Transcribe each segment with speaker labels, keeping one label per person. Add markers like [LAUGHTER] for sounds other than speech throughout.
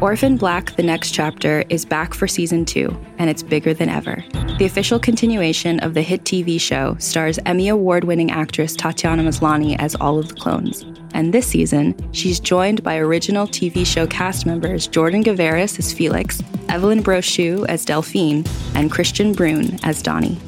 Speaker 1: Orphan Black The Next Chapter is back for season two, and it's bigger than ever. The official continuation of the hit TV show stars Emmy Award winning actress Tatiana Maslany as all of the clones. And this season, she's joined by original TV show cast members Jordan Gavaris as Felix, Evelyn Brochu as Delphine, and Kristian Bruun as Donnie.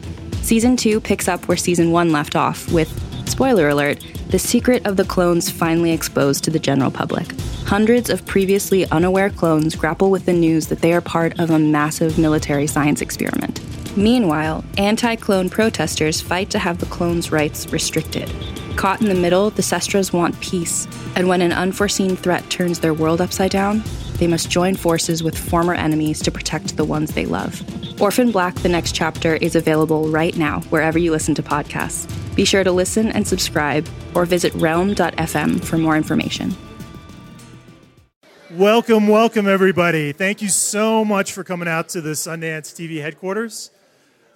Speaker 1: Season 2 picks up where season 1 left off, with, spoiler alert, the secret of the clones finally exposed to the general public. Hundreds of previously unaware clones grapple with the news that they are part of a massive military science experiment. Meanwhile, anti clone protesters fight to have the clones' rights restricted. Caught in the middle, the Sestras want peace, and when an unforeseen threat turns their world upside down, they must join forces with former enemies to protect the ones they love. Orphan Black The Next Chapter is available right now wherever you listen to podcasts. Be sure to listen and subscribe or visit realm.fm for more information.
Speaker 2: Welcome, welcome, everybody. Thank you so much for coming out to the Sundance TV headquarters.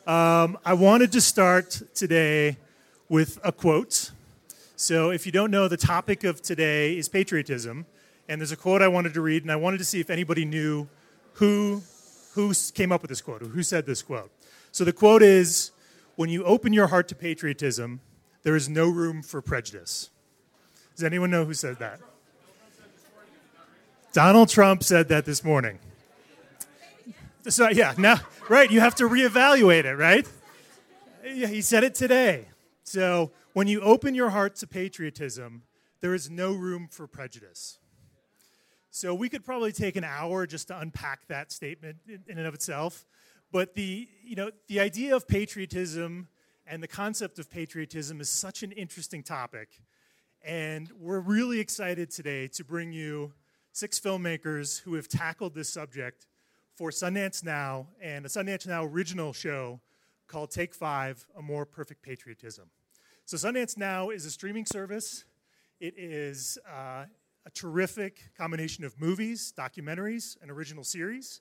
Speaker 2: Um, I wanted to start today with a quote. So, if you don't know, the topic of today is patriotism. And there's a quote I wanted to read, and I wanted to see if anybody knew who, who came up with this quote, or who said this quote. So, the quote is When you open your heart to patriotism, there is no room for prejudice. Does anyone know who said that? Donald Trump said that this morning. So, yeah, now, right, you have to reevaluate it, right? Yeah, he said it today. So, when you open your heart to patriotism, there is no room for prejudice. So, we could probably take an hour just to unpack that statement in and of itself. But the, you know, the idea of patriotism and the concept of patriotism is such an interesting topic. And we're really excited today to bring you six filmmakers who have tackled this subject for Sundance Now and a Sundance Now original show called Take Five A More Perfect Patriotism. So, Sundance Now is a streaming service. It is uh, a terrific combination of movies, documentaries, and original series.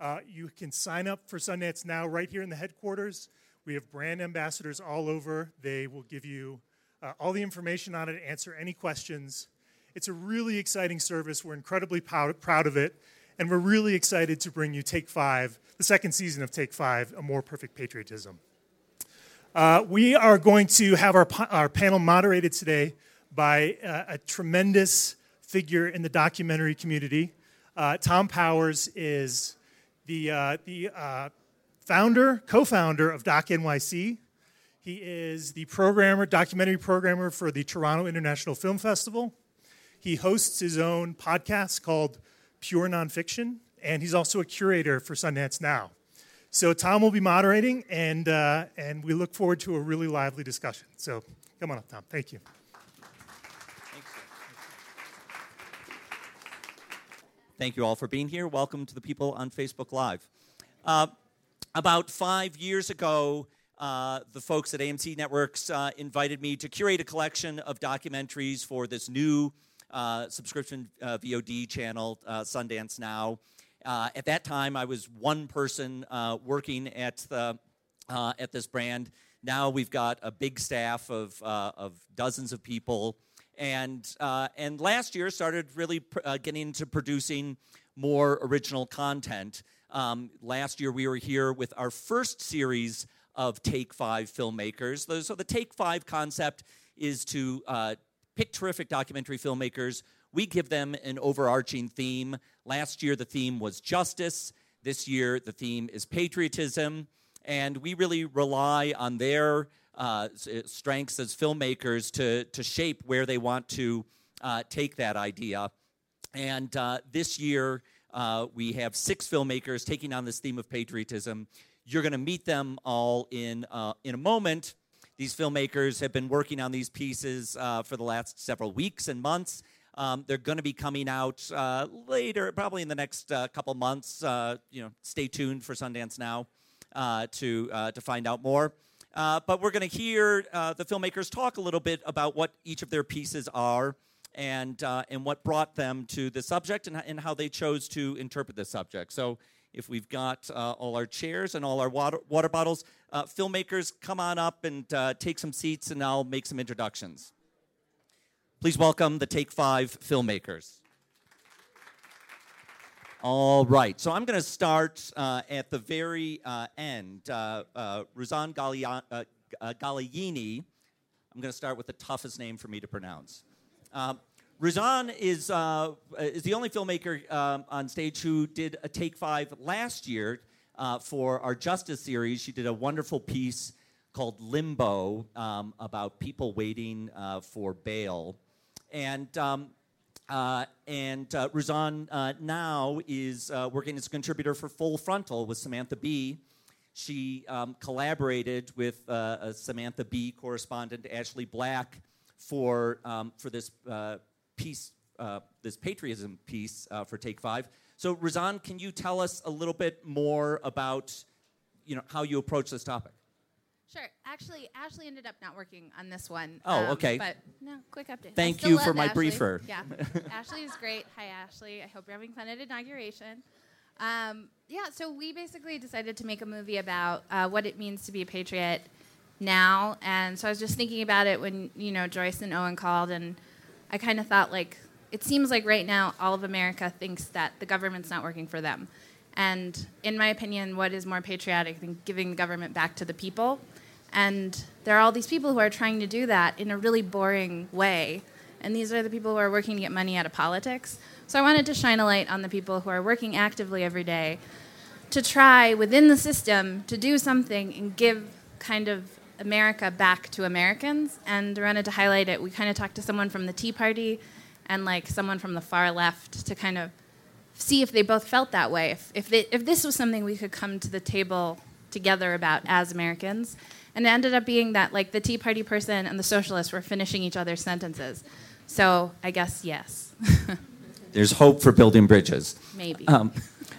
Speaker 2: Uh, you can sign up for Sundance Now right here in the headquarters. We have brand ambassadors all over. They will give you uh, all the information on it, answer any questions. It's a really exciting service. We're incredibly proud, proud of it. And we're really excited to bring you Take Five, the second season of Take Five, A More Perfect Patriotism. Uh, we are going to have our, our panel moderated today by uh, a tremendous figure in the documentary community. Uh, Thom Powers is the, uh, the uh, founder, co founder of Doc NYC. He is the programmer, documentary programmer for the Toronto International Film Festival. He hosts his own podcast called Pure Nonfiction, and he's also a curator for Sundance Now. So Thom will be moderating, and, uh, and we look forward to a really lively discussion. So come on up, Thom. Thank you.
Speaker 3: Thank you all for being here. Welcome to the people on Facebook Live. Uh, about five years ago, uh, the folks at AMC Networks uh, invited me to curate a collection of documentaries for this new uh, subscription uh, VOD channel, uh, Sundance Now. Uh, at that time, I was one person uh, working at the at this brand. Now we've got a big staff of of dozens of people, and and last year started really pr- getting into producing more original content. Um, last year we were here with our first series of Take Five filmmakers. So the Take Five concept is to uh, pick terrific documentary filmmakers. We give them an overarching theme. Last year, the theme was justice. This year, the theme is patriotism. And we really rely on their uh, strengths as filmmakers to, to shape where they want to uh, take that idea. And uh, this year, uh, we have six filmmakers taking on this theme of patriotism. You're going to meet them all in, uh, in a moment. These filmmakers have been working on these pieces uh, for the last several weeks and months. Um, they're going to be coming out uh, later, probably in the next uh, couple months. Uh, you know, stay tuned for Sundance Now uh, to uh, to find out more. but we're going to hear the filmmakers talk a little bit about what each of their pieces are and and what brought them to the subject and, and how they chose to interpret the subject. So if we've got uh, all our chairs and all our water, water bottles. Uh, filmmakers, come on up and uh, take some seats, and I'll make some introductions. Please welcome the Take Five filmmakers. All right, so I'm going to start uh, at the very uh, end. Uh, uh, Razan uh, uh, I'm going to start with the toughest name for me to pronounce. Um, Razan is, uh, is the only filmmaker um, on stage who did a Take Five last year for our Justice series. She did a wonderful piece called Limbo um, about people waiting for bail. And um, uh, and uh, Razan uh, now is uh, working as a contributor for Full Frontal with Samantha Bee. She um, collaborated with uh, Samantha Bee correspondent Ashley Black for um, for this uh, piece, this patriotism piece for Take Five. So, Razan, can you tell us a little bit more about you know how you approach this topic?
Speaker 4: Sure. Actually, Ashley ended up not working on this one.
Speaker 3: Oh,
Speaker 4: um,
Speaker 3: okay.
Speaker 4: But no, quick update.
Speaker 3: Thank you for my
Speaker 4: Ashley.
Speaker 3: briefer.
Speaker 4: Yeah, [LAUGHS] Ashley is great. Hi, Ashley. I hope you're having fun at inauguration. Um, yeah, so we basically decided to make a movie about uh, what it means to be a patriot now, and so I was just thinking about it when you know Joyce and Owen called, and I kind of thought like it seems like right now all of America thinks that the government's not working for them. And in my opinion, what is more patriotic than giving the government back to the people? And there are all these people who are trying to do that in a really boring way. And these are the people who are working to get money out of politics. So I wanted to shine a light on the people who are working actively every day to try within the system to do something and give kind of America back to Americans. And I wanted to highlight it. We kind of talked to someone from the Tea Party and like someone from the far left to kind of see if they both felt that way. If, if, they, if this was something we could come to the table together about as Americans. And it ended up being that like the Tea Party person and the socialist were finishing each other's sentences. So I guess yes. [LAUGHS]
Speaker 3: There's hope for building bridges.
Speaker 4: Maybe.
Speaker 3: Um,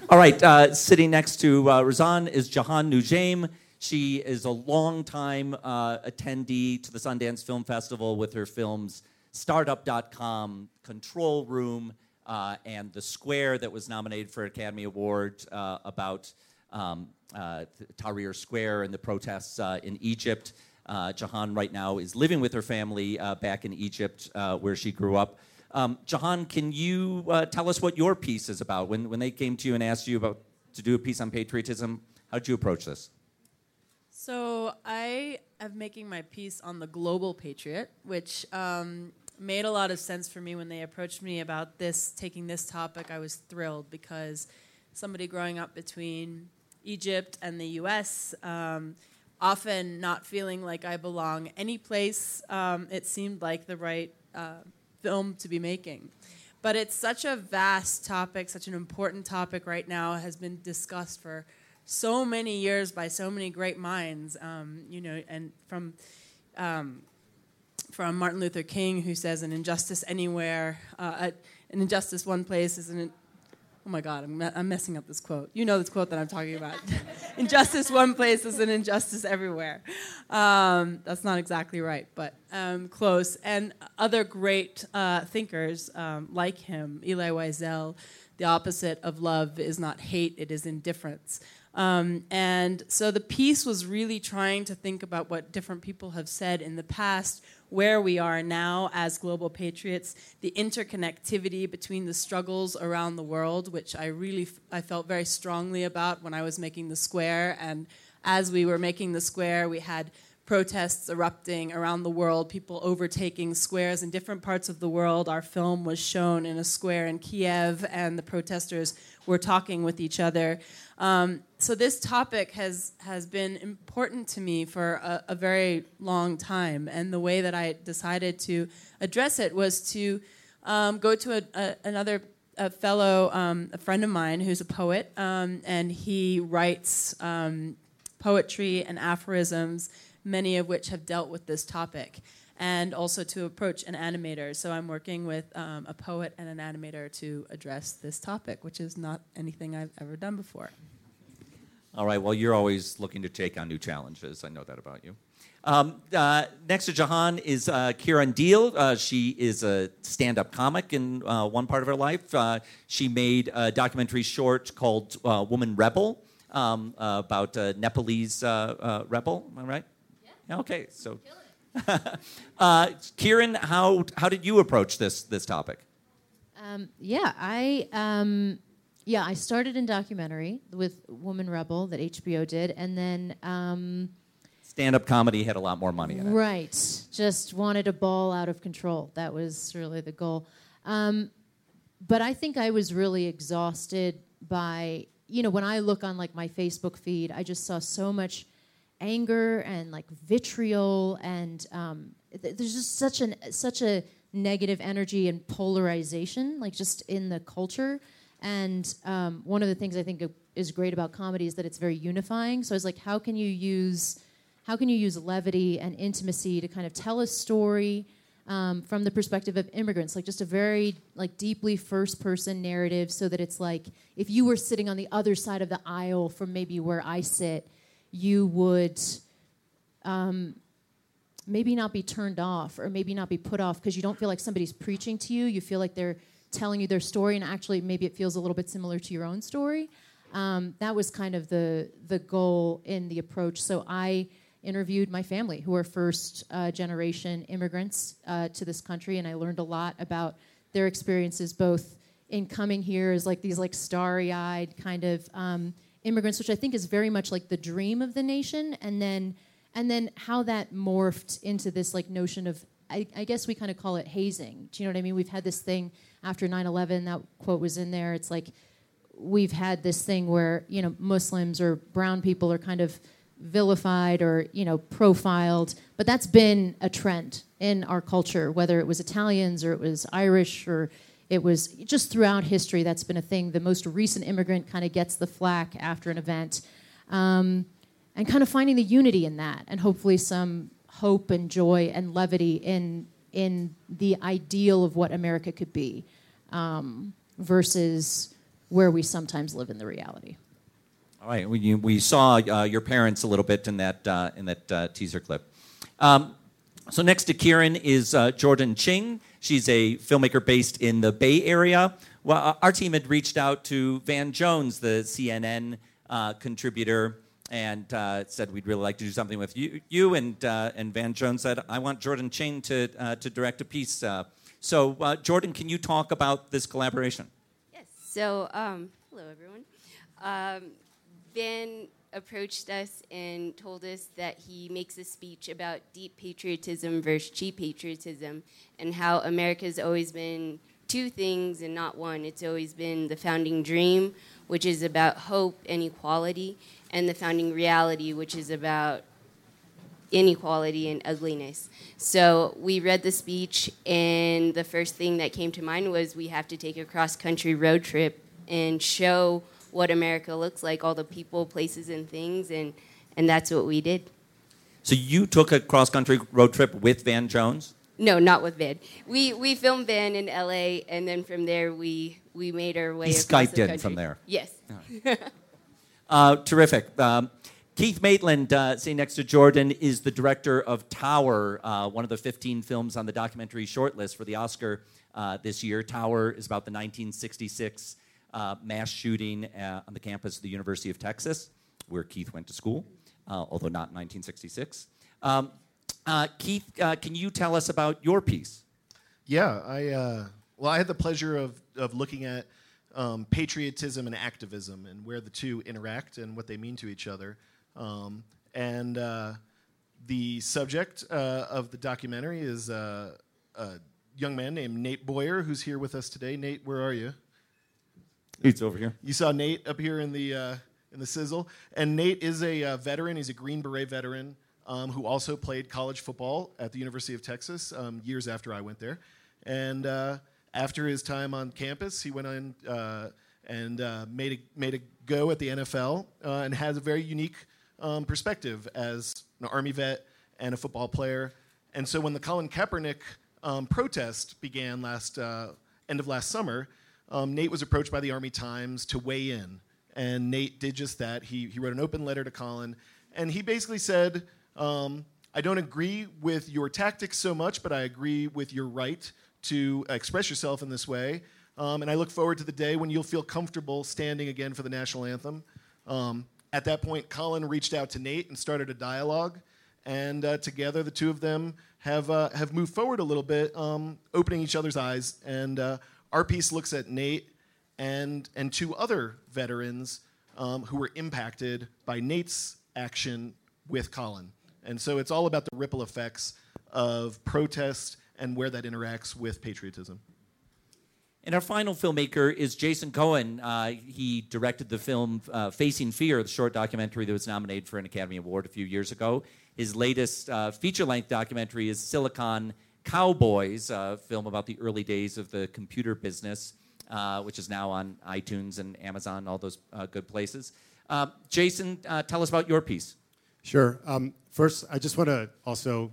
Speaker 3: all right, uh, sitting next to uh, Razan is Jehane Noujaim. She is a longtime uh, attendee to the Sundance Film Festival with her films Startup.com, Control Room, uh, and The Square that was nominated for Academy Award uh, about um, Tahrir Square and the protests uh, in Egypt. Uh, Jehane right now is living with her family uh, back in Egypt, uh, where she grew up. Um, Jehane, can you uh, tell us what your piece is about? When, when they came to you and asked you about to do a piece on patriotism, how did you approach this?
Speaker 5: So I am making my piece on the global patriot, which um, made a lot of sense for me when they approached me about this, taking this topic. I was thrilled because somebody growing up between Egypt and the U.S. Um, often not feeling like I belong any place. Um, it seemed like the right uh, film to be making. But it's such a vast topic, such an important topic right now, has been discussed for so many years by so many great minds. Um, you know, and from um, from Martin Luther King, who says, "An injustice anywhere, uh, an injustice one place is an Oh my God, I'm, I'm messing up this quote. You know this quote that I'm talking about. [LAUGHS] injustice one place is an injustice everywhere. Um, that's not exactly right, but um, close. And other great uh, thinkers um, like him, Elie Wiesel, the opposite of love is not hate, it is indifference. Um, and so the piece was really trying to think about what different people have said in the past, where we are now as global patriots, the interconnectivity between the struggles around the world, which I really f- I felt very strongly about when I was making the square. And as we were making the square, we had protests erupting around the world, people overtaking squares in different parts of the world. Our film was shown in a square in Kiev, and the protesters were talking with each other. Um, so this topic has has been important to me for a, a, very long time, and the way that I decided to address it was to um, go to a, a, another a fellow, um, a friend of mine who's a poet, um, and he writes um, poetry and aphorisms, many of which have dealt with this topic and also to approach an animator. So I'm working with um, a poet and an animator to address this topic, which is not anything I've ever done before.
Speaker 3: All right, well, you're always looking to take on new challenges. I know that about you. Um, uh, next to Jehane is uh, Kiran Deol. Uh, she is a stand up comic in uh, one part of her life. Uh, she made a documentary short called uh, Woman Rebel um, about a Nepalese rebel. Am I right? Okay, so. [LAUGHS] Kiran, how, how did you approach this, this topic?
Speaker 6: Um, yeah, I um, yeah, I started in documentary with Woman Rebel that HBO did, and then um,
Speaker 3: Stand up comedy had a lot more money in it.
Speaker 6: right, just wanted a ball out of control. That was really the goal. Um, but I think I was really exhausted by you know when I look on like my Facebook feed, I just saw so much anger and like vitriol and um, th- there's just such an such a negative energy and polarization like just in the culture. And um, one of the things i think is great about comedy is that it's very unifying. So i was like how can you use how can you use levity and intimacy to kind of tell a story um, from the perspective of immigrants? Like just a very like deeply first person narrative so that it's like if you were sitting on the other side of the aisle from maybe where i sit you would um, maybe not be turned off or maybe not be put off because you don't feel like somebody's preaching to you. You feel like they're telling you their story, and actually, maybe it feels a little bit similar to your own story. Um, that was kind of the the goal in the approach. So I interviewed my family, who are first uh, generation immigrants uh, to this country, and I learned a lot about their experiences, both in coming here as like these like starry eyed kind of um, immigrants, which I think is very much like the dream of the nation, and then and then how that morphed into this like notion of I, I guess we kind of call it hazing. Do you know what I mean? We've had this thing after 9/11. That quote was in there. It's like we've had this thing where you know Muslims or brown people are kind of vilified or you know profiled, but that's been a trend in our culture. Whether it was Italians or it was Irish or it was just throughout history, that's been a thing. The most recent immigrant kind of gets the flack after an event. Um, and kind of finding the unity in that and hopefully some hope and joy and levity in in the ideal of what America could be um, versus where we sometimes live in the reality.
Speaker 3: All right, we, we saw uh, your parents a little bit in that uh, in that uh, teaser clip. Um, so next to Kiran is uh, Jordan Ching. She's a filmmaker based in the Bay Area. Well, uh, our team had reached out to Van Jones, the CNN uh, contributor, and said we'd really like to do something with you. You and and Van Jones said, I want Jordan Ching to to direct a piece. so, Jordan, can you talk about this collaboration?
Speaker 7: Yes. So, um, hello everyone. Um, Van approached us and told us that he makes a speech about deep patriotism versus cheap patriotism and how America's always been two things and not one. It's always been the founding dream, which is about hope and equality, and the founding reality, which is about inequality and ugliness. So we read the speech, and the first thing that came to mind was we have to take a cross country road trip and show what America looks like, all the people, places, and things, and, and that's what we did.
Speaker 3: So you took a cross country road trip with Van Jones?
Speaker 7: No, not with Van. We we filmed Van in L.A. and then from there we we made our way.
Speaker 3: He Skyped in from there.
Speaker 7: Yes. [LAUGHS]
Speaker 3: Uh, terrific. Um, Keith Maitland, uh, sitting next to Jordan, is the director of Tower, uh, one of the 15 films on the documentary shortlist for the Oscar uh, this year. Tower is about the 1966 uh, mass shooting uh, on the campus of the University of Texas, where Keith went to school, uh, although not in 1966. Um, uh, Keith, uh, can you tell us about your piece?
Speaker 8: Yeah, I well, I had the pleasure of of looking at um, patriotism and activism and where the two interact and what they mean to each other. Um, and the subject uh, of the documentary is uh, a young man named Nate Boyer, who's here with us today. Nate, where are you?
Speaker 3: It's over here.
Speaker 8: You saw Nate up here in the uh, in the sizzle, and Nate is a uh, veteran. He's a Green Beret veteran um, who also played college football at the University of Texas um, years after I went there. And uh, after his time on campus, he went on uh, and uh, made a, made a go at the NFL uh, and has a very unique um, perspective as an Army vet and a football player. And so when the Colin Kaepernick um, protest began last uh, end of last summer, um, Nate was approached by the Army Times to weigh in, and Nate did just that. He he wrote an open letter to Colin, and he basically said, um, "I don't agree with your tactics so much, but I agree with your right to express yourself in this way." Um, and I look forward to the day when you'll feel comfortable standing again for the national anthem. Um, at that point, Colin reached out to Nate and started a dialogue, and uh, together the two of them have uh, have moved forward a little bit, um, opening each other's eyes. And uh, our piece looks at Nate and and two other veterans um, who were impacted by Nate's action with Colin. And so it's all about the ripple effects of protest and where that interacts with patriotism.
Speaker 3: And our final filmmaker is Jason Cohen. Uh, he directed the film uh, Facing Fear, the short documentary that was nominated for an Academy Award a few years ago. His latest uh, feature length documentary is Silicon Cowboys, a film about the early days of the computer business, uh, which is now on iTunes and Amazon, all those uh, good places. Uh, Jason, tell us about your piece.
Speaker 9: Sure. Um, first, I just want to also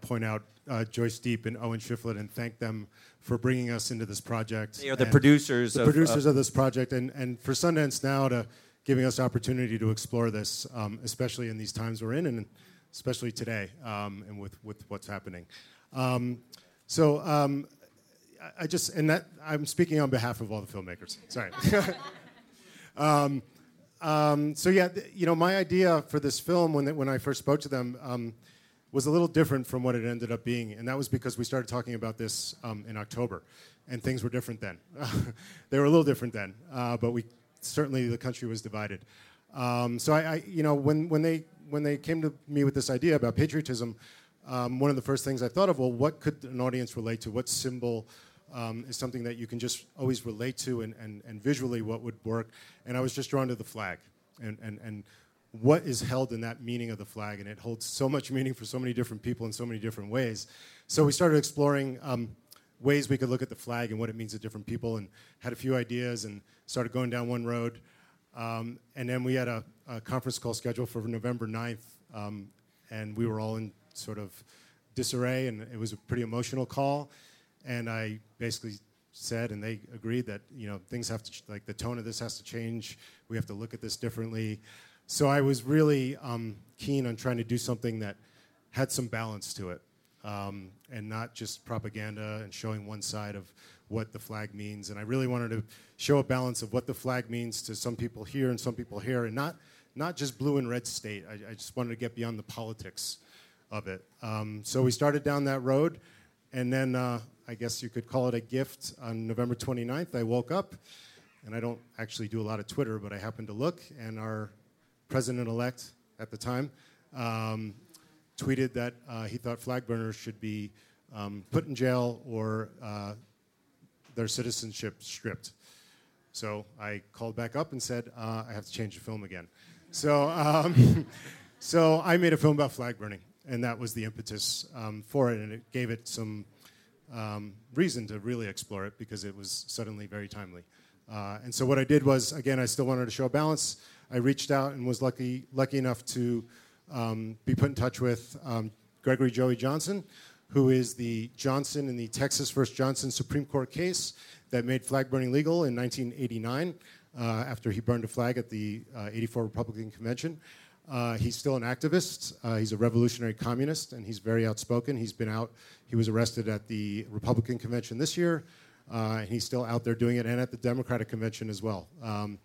Speaker 9: point out Joyce Deep and Owen Shiflett and thank them for bringing us into this project.
Speaker 3: They are the producers.
Speaker 9: The
Speaker 3: of,
Speaker 9: producers uh, of this project, and, and for Sundance now to giving us opportunity to explore this, um, especially in these times we're in, and especially today, um, and with, with what's happening. Um, so um, I just, and that I'm speaking on behalf of all the filmmakers. Sorry. [LAUGHS] Um, um, so yeah, th- you know, my idea for this film when, when I first spoke to them was a little different from what it ended up being, and that was because we started talking about this um, in October, and things were different then. [LAUGHS] they were a little different then, uh, but we certainly the country was divided. Um, so I, I, you know, when when they when they came to me with this idea about patriotism, um, one of the first things I thought of, well, what could an audience relate to? What symbol um, is something that you can just always relate to, and, and, and visually what would work? And I was just drawn to the flag, and and and what is held in that meaning of the flag, and it holds so much meaning for so many different people in so many different ways. So we started exploring um, ways we could look at the flag and what it means to different people, and had a few ideas, and started going down one road. Um, and then we had a, a, conference call scheduled for November 9th, um, and we were all in sort of disarray, and it was a pretty emotional call. And I basically said, and they agreed that you know things have to like the tone of this has to change. We have to look at this differently. So I was really um, keen on trying to do something that had some balance to it um, and not just propaganda and showing one side of what the flag means. And I really wanted to show a balance of what the flag means to some people here and some people here, and not, not just blue and red state. I, I just wanted to get beyond the politics of it. Um, so we started down that road, and then uh, I guess you could call it a gift. On November 29th, I woke up, and I don't actually do a lot of Twitter, but I happened to look, and our president elect at the time, um, tweeted that uh, he thought flag burners should be um, put in jail or uh, their citizenship stripped. So I called back up and said, uh, I have to change the film again. So, um, [LAUGHS] so I made a film about flag burning, and that was the impetus um, for it, and it gave it some um, reason to really explore it because it was suddenly very timely. Uh, and so what I did was, again, I still wanted to show balance. I reached out and was lucky, lucky enough to um, be put in touch with um, Gregory Joey Johnson, who is the Johnson in the Texas versus Johnson Supreme Court case that made flag burning legal in 1989 uh, after he burned a flag at the uh, 84 Republican Convention. Uh, he's still an activist. Uh, he's a revolutionary communist, and he's very outspoken. He's been out. He was arrested at the Republican convention this year, uh, and he's still out there doing it, and at the Democratic convention as well. Um,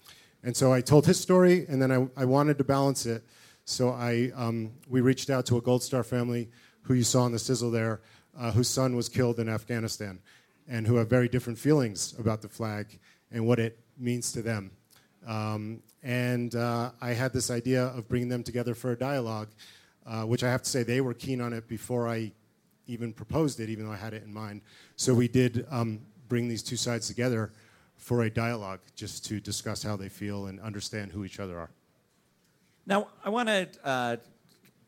Speaker 9: and so I told his story, and then I, I wanted to balance it. So I, um, we reached out to a Gold Star family who you saw in the sizzle there, uh, whose son was killed in Afghanistan, and who have very different feelings about the flag and what it means to them. Um, and uh, I had this idea of bringing them together for a dialogue, uh, which I have to say they were keen on it before I even proposed it, even though I had it in mind. So we did um, bring these two sides together for a dialogue just to discuss how they feel and understand who each other are.
Speaker 3: Now, I want to uh,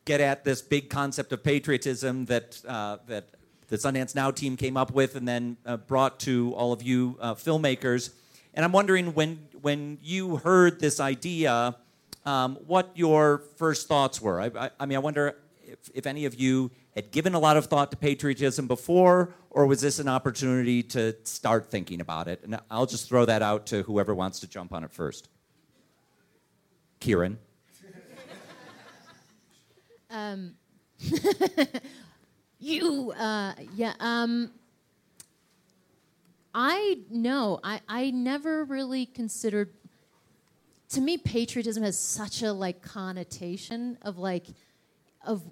Speaker 3: get at this big concept of patriotism that, uh, that the Sundance Now team came up with and then uh, brought to all of you uh, filmmakers. And I'm wondering when, when you heard this idea, um, what your first thoughts were. I, I, I mean, I wonder if, if any of you had given a lot of thought to patriotism before, or was this an opportunity to start thinking about it? And I'll just throw that out to whoever wants to jump on it first. Kiran.
Speaker 6: Um, [LAUGHS] you, uh, yeah. Um, I know. I, I never really considered. To me, patriotism has such a like connotation of like, of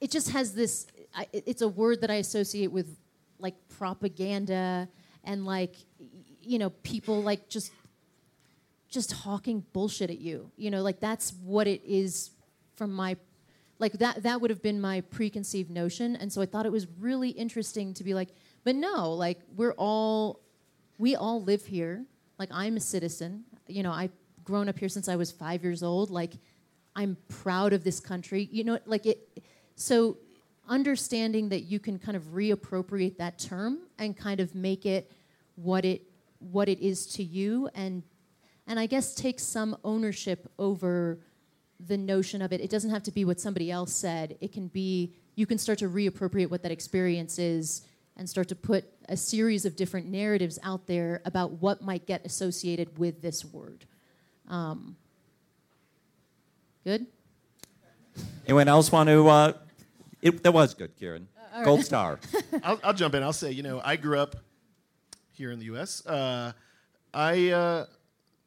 Speaker 6: it just has this I, it's a word that i associate with like propaganda and like you know, people like just just hawking bullshit at you. You know, like that's what it is from my like that that would have been my preconceived notion and so I thought it was really interesting to be like but no, like we're all we all live here. Like I'm a citizen. You know, I've grown up here since I was 5 years old. Like I'm proud of this country. You know, like it so understanding that you can kind of reappropriate that term and kind of make it what it what it is to you and and I guess take some ownership over the notion of it. It doesn't have to be what somebody else said. It can be you can start to reappropriate what that experience is and start to put a series of different narratives out there about what might get associated with this word. Um, good.
Speaker 3: Anyone else want to? Uh, it, that was good, Kiran.
Speaker 6: Uh,
Speaker 3: Gold star. [LAUGHS]
Speaker 8: I'll, I'll jump in. I'll say, you know, I grew up here in the U.S. Uh, I uh,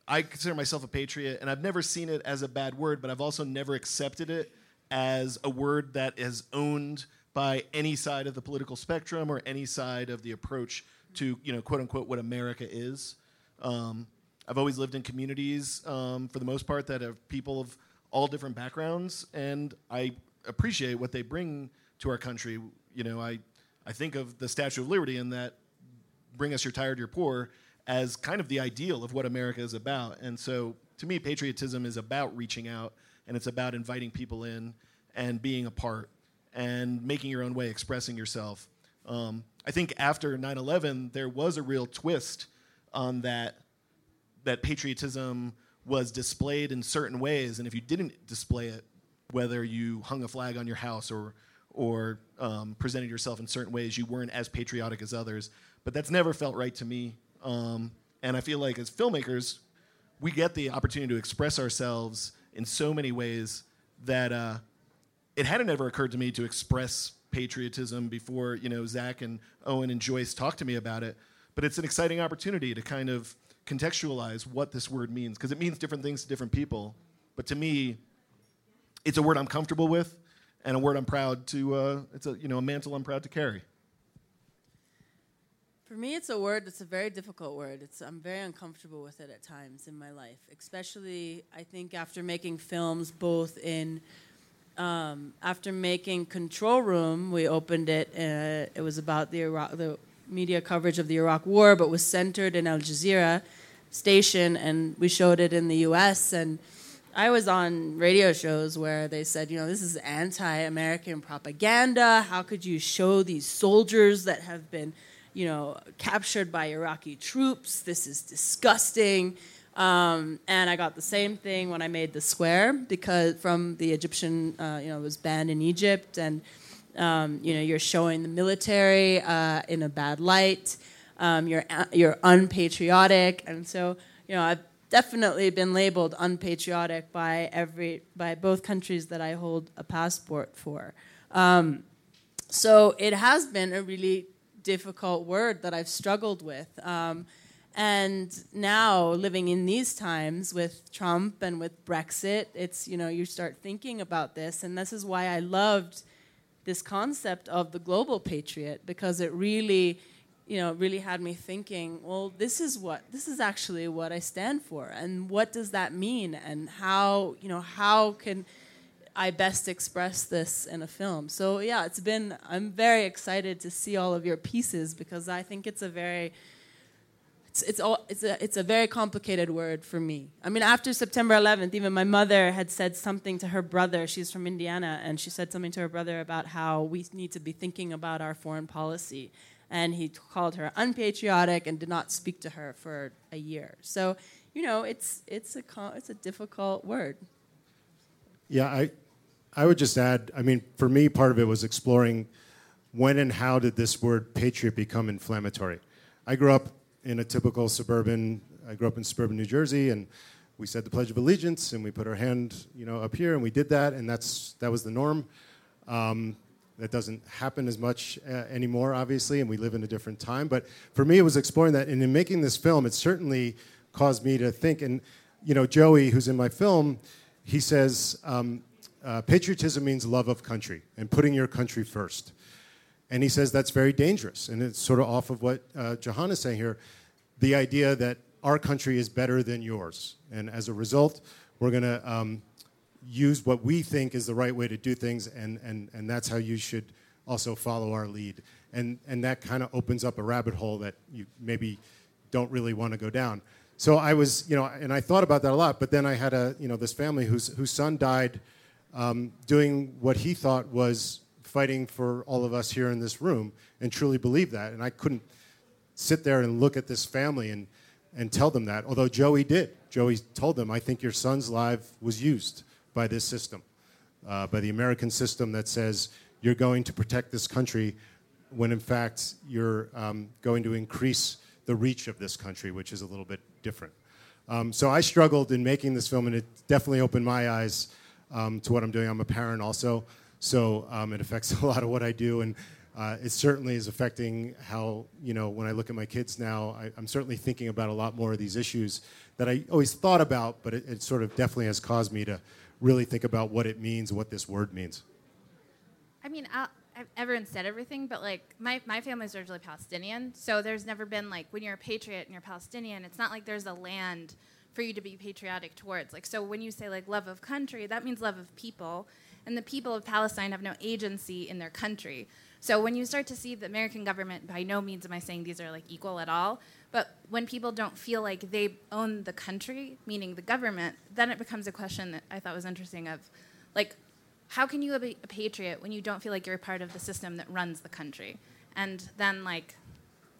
Speaker 8: I consider myself a patriot, and I've never seen it as a bad word, but I've also never accepted it as a word that is owned by any side of the political spectrum or any side of the approach to, you know, quote unquote, what America is. Um, I've always lived in communities, um, for the most part, that have people of all different backgrounds, and I appreciate what they bring to our country. You know, I, I think of the Statue of Liberty and that bring us your tired, your poor as kind of the ideal of what America is about. And so to me, patriotism is about reaching out and it's about inviting people in and being a part and making your own way, expressing yourself. Um, I think after 9 11, there was a real twist on that, that patriotism was displayed in certain ways. And if you didn't display it, whether you hung a flag on your house or, or um, presented yourself in certain ways, you weren't as patriotic as others. But that's never felt right to me. Um, and I feel like as filmmakers, we get the opportunity to express ourselves in so many ways that uh, it hadn't ever occurred to me to express patriotism before you know Zach and Owen and Joyce talked to me about it. But it's an exciting opportunity to kind of contextualize what this word means because it means different things to different people. But to me, it's a word I'm comfortable with and a word I'm proud to. Uh, it's a you know a mantle I'm proud to carry.
Speaker 5: For me, it's a word that's a very difficult word. It's, I'm very uncomfortable with it at times in my life, especially I think after making films both in. Um, after making Control Room, we opened it. Uh, it was about the Iraq, the media coverage of the Iraq War, but was centered in Al Jazeera station, and we showed it in the U.S. and I was on radio shows where they said, you know, this is anti-American propaganda. How could you show these soldiers that have been you know, captured by Iraqi troops. This is disgusting. Um, and I got the same thing when I made the square because from the Egyptian, uh, you know, it was banned in Egypt, and um, you know, you're showing the military uh, in a bad light. Um, you're you're unpatriotic, and so you know, I've definitely been labeled unpatriotic by every by both countries that I hold a passport for. Um, so it has been a really difficult word that I've struggled with. Um, and now, living in these times with Trump and with Brexit, it's, you know, you start thinking about this. And this is why I loved this concept of the global patriot, because it really, you know, really had me thinking, well, this is what, this is actually what I stand for. And what does that mean? And how, you know, how can, I best express this in a film. So yeah, it's been. I'm very excited to see all of your pieces because I think it's a very. It's it's all it's a it's a very complicated word for me. I mean, after September 11th, even my mother had said something to her brother. She's from Indiana, and she said something to her brother about how we need to be thinking about our foreign policy. And he called her unpatriotic and did not speak to her for a year. So, you know, it's it's a it's a difficult word.
Speaker 9: Yeah, I I would just add, I mean, for me, part of it was exploring when and how did this word patriot become inflammatory. I grew up in a typical suburban, I grew up in suburban New Jersey, and we said the Pledge of Allegiance, and we put our hand, you know, up here, and we did that, and that's that was the norm. Um, that doesn't happen as much uh, anymore, obviously, and we live in a different time. But for me, it was exploring that, and in making this film, it certainly caused me to think. And you know, Joey, who's in my film, he says, um, uh, patriotism means love of country and putting your country first. And he says that's very dangerous. And it's sort of off of what uh, Jehane is saying here. The idea that our country is better than yours. And as a result, we're going to um, use what we think is the right way to do things, and, and, and that's how you should also follow our lead. And, and that kind of opens up a rabbit hole that you maybe don't really want to go down. So I was, you know, and I thought about that a lot, but then I had a, you know, this family whose, whose son died um, doing what he thought was fighting for all of us here in this room and truly believed that. And I couldn't sit there and look at this family and, and tell them that, although Joey did. Joey told them, I think your son's life was used by this system, uh, by the American system that says you're going to protect this country when in fact you're um, going to increase the reach of this country, which is a little bit different. Um, so I struggled in making this film, and it definitely opened my eyes um, to what I'm doing. I'm a parent also, so um, it affects [LAUGHS] a lot of what I do, and uh, it certainly is affecting how, you know, when I look at my kids now, I, am certainly thinking about a lot more of these issues that I always thought about, but it, it sort of definitely has caused me to really think about what it means what this word means.
Speaker 4: I mean, I'll, everyone said everything, but like my, my family's originally Palestinian, so there's never been like when you're a patriot and you're Palestinian, it's not like there's a land for you to be patriotic towards. Like so when you say like love of country, that means love of people, and the people of Palestine have no agency in their country. So when you start to see the American government, by no means am I saying these are like equal at all, but when people don't feel like they own the country, meaning the government, then it becomes a question that I thought was interesting of like how can you be a patriot when you don't feel like you're part of the system that runs the country? And then, like,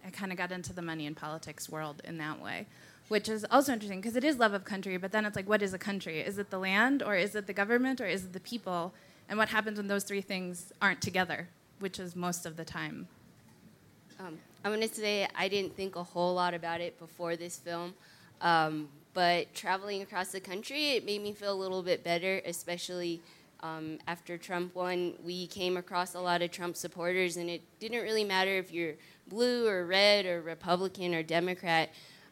Speaker 4: I kind of got into the money and politics world in that way, which is also interesting because it is love of country, but then it's like, what is a country? Is it the land, or is it the government, or is it the people? And what happens when those three things aren't together, which is most of the time?
Speaker 7: Um, I'm going to say I didn't think a whole lot about it before this film, um, but traveling across the country, it made me feel a little bit better, especially um, after Trump won, we came across a lot of Trump supporters, and it didn't really matter if you're blue or red or Republican or Democrat.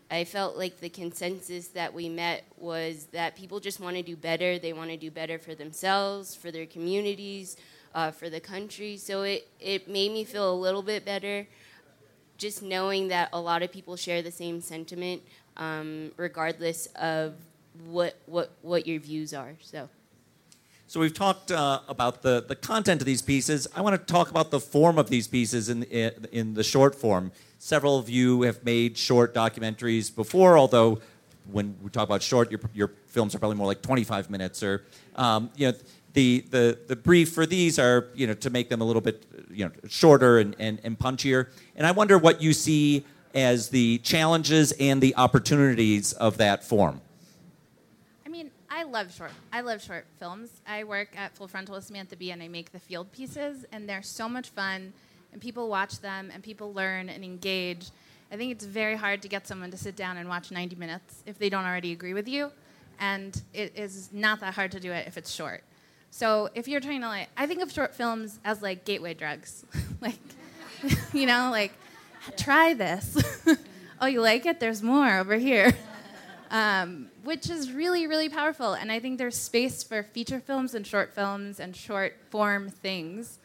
Speaker 7: I felt like the consensus that we met was that people just want to do better. They want to do better for themselves, for their communities, uh, for the country. So it, it made me feel a little bit better just knowing that a lot of people share the same sentiment, um, regardless of what, what, what your views are. So.
Speaker 3: So we've talked uh, about the, the content of these pieces. I want to talk about the form of these pieces in, in the short form. Several of you have made short documentaries before, although when we talk about short, your, your films are probably more like 25 minutes. Or um, you know, the, the, the brief for these are you know to make them a little bit you know shorter and, and, and punchier. And I wonder what you see as the challenges and the opportunities of that form.
Speaker 4: I mean, I love short. I love short films. I work at Full Frontal with Samantha Bee, and I make the field pieces, and they're so much fun, and people watch them, and people learn and engage. I think it's very hard to get someone to sit down and watch 90 minutes if they don't already agree with you, and it is not that hard to do it if it's short. So if you're trying to like, I think of short films as like gateway drugs, [LAUGHS] like, [LAUGHS] you know, like, try this. [LAUGHS] oh, you like it? There's more over here um, which is really, really powerful. And I think there's space for feature films and short films and short form things.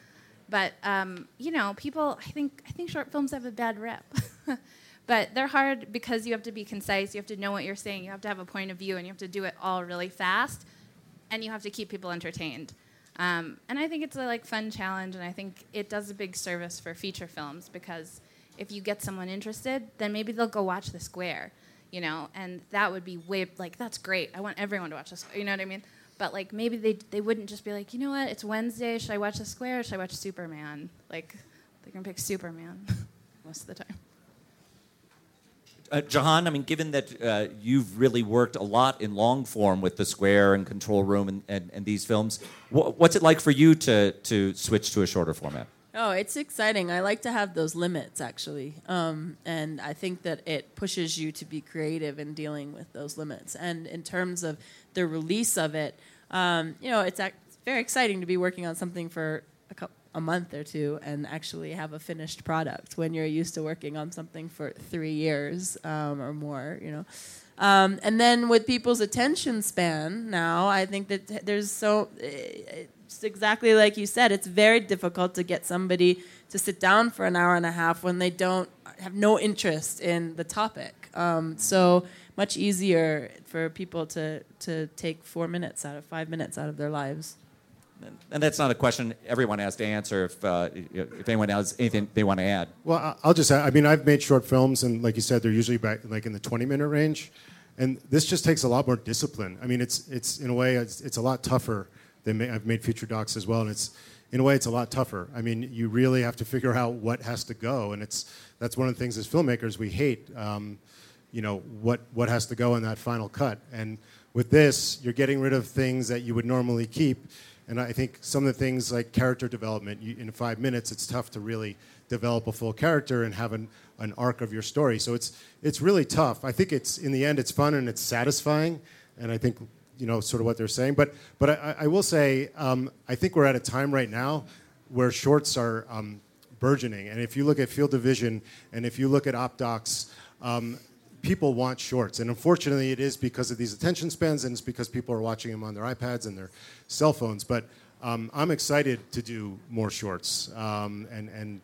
Speaker 4: But um, you know, people, I think, I think short films have a bad rep. [LAUGHS] but they're hard because you have to be concise. You have to know what you're saying. You have to have a point of view, and you have to do it all really fast. And you have to keep people entertained. Um, and I think it's a like fun challenge, and I think it does a big service for feature films because if you get someone interested, then maybe they'll go watch The Square you know, and that would be way like that's great. I want everyone to watch this. You know what I mean? But like maybe they they wouldn't just be like, you know what? It's Wednesday. Should I watch The Square? should I watch Superman? Like they're gonna pick Superman [LAUGHS] most of the time.
Speaker 3: Uh, Jehane, I mean, given that uh, you've really worked a lot in long form with The Square and Control Room and, and, and these films, wh- what's it like for you to, to switch to a shorter format?
Speaker 5: Oh, it's exciting. I like to have those limits actually, um, and I think that it pushes you to be creative in dealing with those limits. And in terms of the release of it, um, you know, it's, ac- very exciting to be working on something for a, couple, a month or two and actually have a finished product when you're used to working on something for three years um, or more. You know. Um, and then with people's attention span now, I think that there's so it's exactly like you said. It's very difficult to get somebody to sit down for an hour and a half when they don't have no interest in the topic. Um, so much easier for people to to take four minutes out of five minutes out of their lives.
Speaker 3: And that's not a question everyone has to answer. If uh, if anyone has anything they want to add.
Speaker 9: Well, I- I'll just. add- I mean, I've made short films, and like you said, they're usually back like in the 20 minute range, and this just takes a lot more discipline. I mean, it's it's in a way it's, it's a lot tougher than ma- I've made feature docs as well, and it's in a way it's a lot tougher. I mean, you really have to figure out what has to go, and it's that's one of the things as filmmakers we hate. Um, you know what what has to go in that final cut, and with this, you're getting rid of things that you would normally keep. And I think some of the things like character development, you, in five minutes, it's tough to really develop a full character and have an, an arc of your story. So it's it's really tough. I think it's in the end, it's fun and it's satisfying. And I think you know sort of what they're saying. But but I, I will say um, I think we're at a time right now where shorts are um, burgeoning. And if you look at Field of Vision and if you look at OpDocs, um, people want shorts. And unfortunately, it is because of these attention spans, and it's because people are watching them on their iPads and their cell phones. But um, I'm excited to do more shorts. Um, and, and,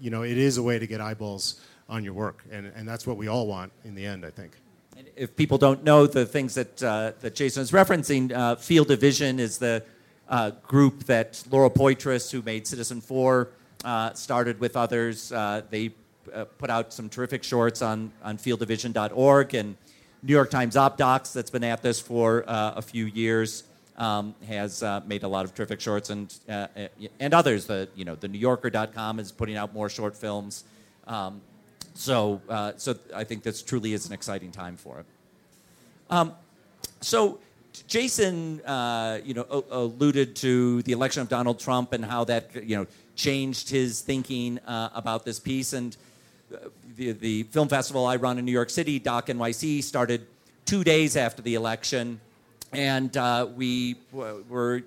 Speaker 9: you know, it is a way to get eyeballs on your work. And, and that's what we all want in the end, I think.
Speaker 3: And if people don't know the things that uh, that Jason is referencing, uh, Field of Vision is the uh, group that Laura Poitras, who made Citizenfour, uh, started with others. Uh, they uh, put out some terrific shorts on on fieldofvision.org and New York Times OpDocs, that's been at this for uh, a few years, um, has uh, made a lot of terrific shorts, and uh, and others. The you know the NewYorker.com is putting out more short films. Um, so uh, so I think this truly is an exciting time for it. Um, so Jason, you know, alluded to the election of Donald Trump and how that you know changed his thinking uh, about this piece. And the, the film festival I run in New York City, Doc NYC, started two days after the election, and uh, we were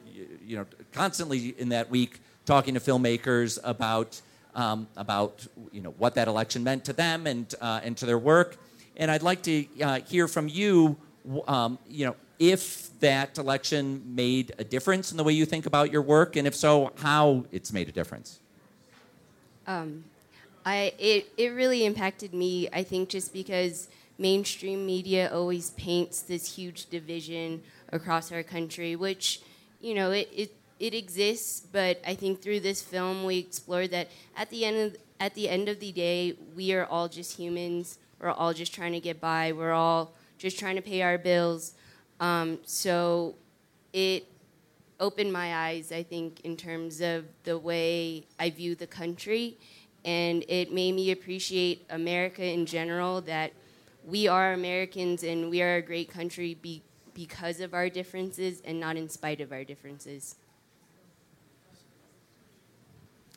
Speaker 3: you know constantly in that week talking to filmmakers about um, about you know what that election meant to them and uh, and to their work. And I'd like to uh, hear from you, um, you know, if that election made a difference in the way you think about your work, and if so, how it's made a difference.
Speaker 7: Um, I it it really impacted me. I think just because mainstream media always paints this huge division across our country, which you know it it, it exists. But I think through this film we explore that at the end of at the end of the day, we are all just humans. We're all just trying to get by. We're all just trying to pay our bills. Um, so it opened my eyes, I think, in terms of the way I view the country. And it made me appreciate America in general that we are Americans and we are a great country be- because of our differences and not in spite of our differences.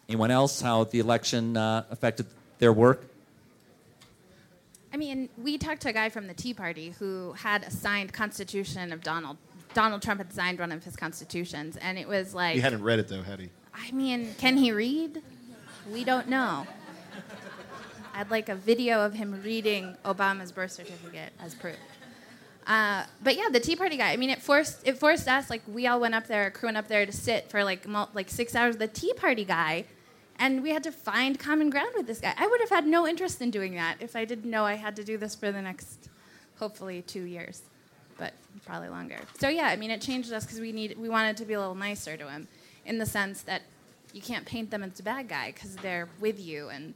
Speaker 3: Anyone else? How the election uh, affected their work?
Speaker 4: I mean, we talked to a guy from the Tea Party who had a signed Constitution of Donald. Donald Trump had signed one of his constitutions, and it was like.
Speaker 8: He hadn't read it though, had he?
Speaker 4: I mean, can he read? We don't know. I'd like a video of him reading Obama's birth certificate as proof. Uh, but yeah, the Tea Party guy. I mean, it forced it forced us like we all went up there, crewing up there to sit for like mul- like six hours. The Tea Party guy, and we had to find common ground with this guy. I would have had no interest in doing that if I didn't know I had to do this for the next, hopefully, two years, but probably longer. So yeah, I mean, it changed us because we need we wanted to be a little nicer to him, in the sense that you can't paint them as a bad guy because they're with you, and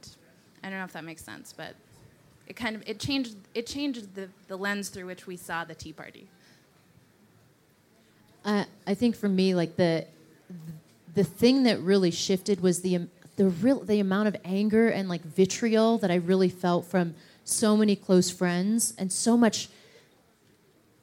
Speaker 4: I don't know if that makes sense, but it kind of it changed it changed the, the lens through which we saw the Tea Party.
Speaker 6: Uh, I think for me, like the the thing that really shifted was the the real the amount of anger and like vitriol that I really felt from so many close friends and so much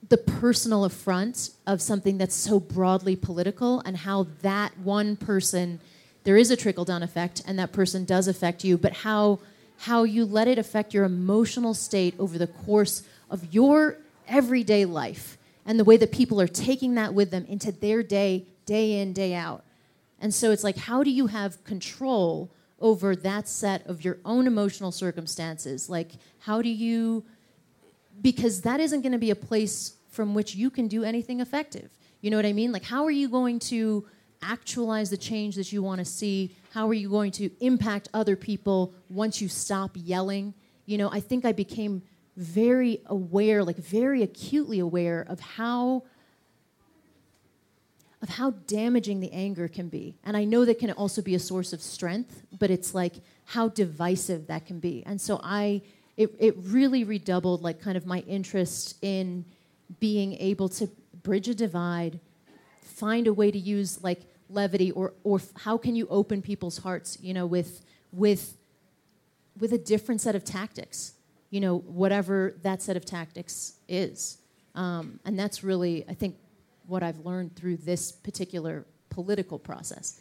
Speaker 6: the personal affront of something that's so broadly political and how that one person there is a trickle down effect and that person does affect you but how how you let it affect your emotional state over the course of your everyday life and the way that people are taking that with them into their day day in day out and so it's like how do you have control over that set of your own emotional circumstances like how do you because that isn't going to be a place from which you can do anything effective. You know what I mean? Like, how are you going to actualize the change that you want to see? How are you going to impact other people once you stop yelling? You know, I think I became very aware, like very acutely aware of how of how damaging the anger can be. And I know that can also be a source of strength, but it's like how divisive that can be. And so I it, it really redoubled like kind of my interest in being able to bridge a divide, find a way to use like levity or or how can you open people's hearts, you know, with with with a different set of tactics, you know, whatever that set of tactics is. Um, and that's really, I think, what I've learned through this particular political process.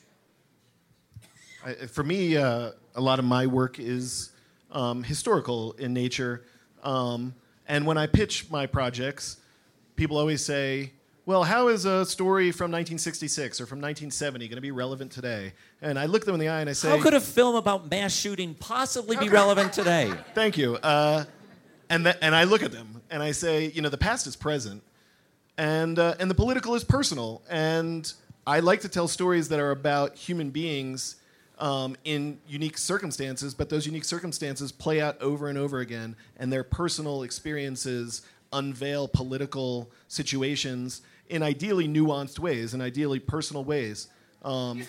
Speaker 8: I, for me, uh, a lot of my work is um, historical in nature. Um, and when I pitch my projects, people always say, well, how is a story from 1966 or from 1970 going to be relevant today? And I look them in the eye and I say,
Speaker 3: How could a film about mass shooting possibly be relevant today? [LAUGHS]
Speaker 8: Thank you. Uh, and, th- and I look at them and I say, you know, the past is present and, uh, and the political is personal. And I like to tell stories that are about human beings um, in unique circumstances, but those unique circumstances play out over and over again, and their personal experiences unveil political situations in ideally nuanced ways, in ideally personal ways. Um,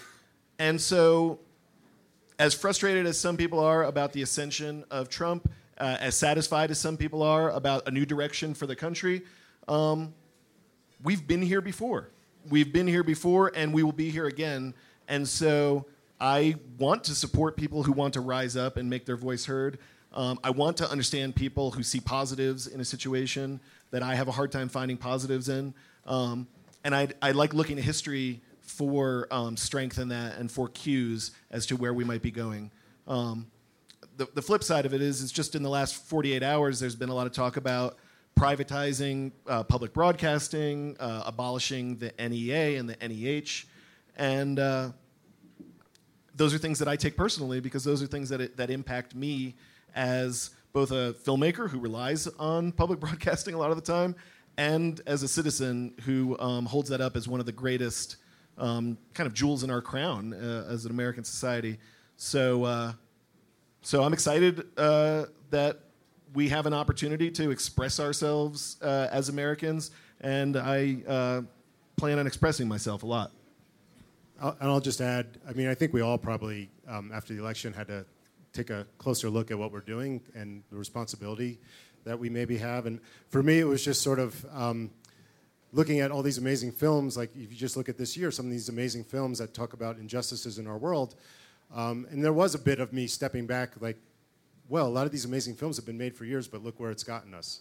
Speaker 8: and so, as frustrated as some people are about the ascension of Trump, uh, as satisfied as some people are about a new direction for the country, um, we've been here before. We've been here before, and we will be here again. And so, I want to support people who want to rise up and make their voice heard. Um, I want to understand people who see positives in a situation that I have a hard time finding positives in. Um, and I, I like looking at history for um, strength in that and for cues as to where we might be going. Um, the, the flip side of it is, is just in the last 48 hours, there's been a lot of talk about privatizing uh, public broadcasting, uh, abolishing the NEA and the NEH. And uh, those are things that I take personally because those are things that, it, that impact me as both a filmmaker who relies on public [LAUGHS] broadcasting a lot of the time and as a citizen who um, holds that up as one of the greatest um, kind of jewels in our crown uh, as an American society. So, uh, so I'm excited uh, that we have an opportunity to express ourselves uh, as Americans, and I uh, plan on expressing myself a lot.
Speaker 9: I'll, and I'll just add, I mean, I think we all probably, um, after the election, had to take a closer look at what we're doing and the responsibility that we maybe have. And for me, it was just sort of um, looking at all these amazing films. Like if you just look at this year, some of these amazing films that talk about injustices in our world. Um, and there was a bit of me stepping back, like, well, a lot of these amazing films have been made for years, but look where it's gotten us.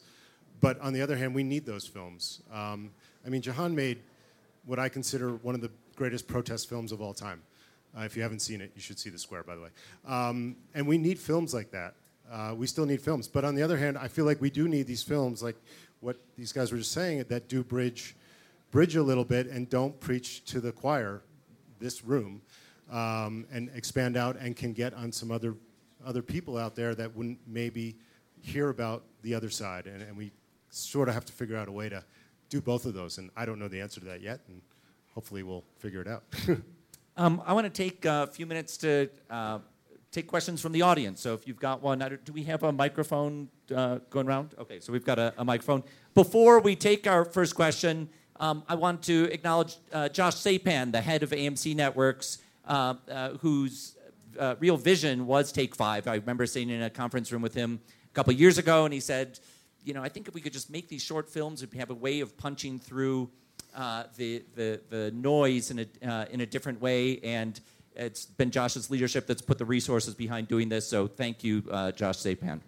Speaker 9: But on the other hand, we need those films. Um, I mean, Jehane made what I consider one of the greatest protest films of all time. Uh, if you haven't seen it, you should see The Square, by the way. Um, and we need films like that. Uh, we still need films. But on the other hand, I feel like we do need these films, like what these guys were just saying, that do bridge, bridge a little bit and don't preach to the choir, this room, um, and expand out and can get on some other, other people out there that wouldn't maybe hear about the other side. And, and we sort of have to figure out a way to do both of those. And I don't know the answer to that yet, and hopefully we'll figure it out. [LAUGHS]
Speaker 3: Um, I want to take a few minutes to uh, take questions from the audience. So if you've got one, do we have a microphone uh, going around? Okay, so we've got a, a, microphone. Before we take our first question, um, I want to acknowledge uh, Josh Sapan, the head of AMC Networks, uh, uh, whose uh, real vision was Take Five. I remember sitting in a conference room with him a couple years ago, and he said, you know, I think if we could just make these short films, we'd have a way of punching through uh, the, the, the noise in a, in a different way. And it's been Josh's leadership that's put the resources behind doing this. So thank you, uh, Josh Sapan.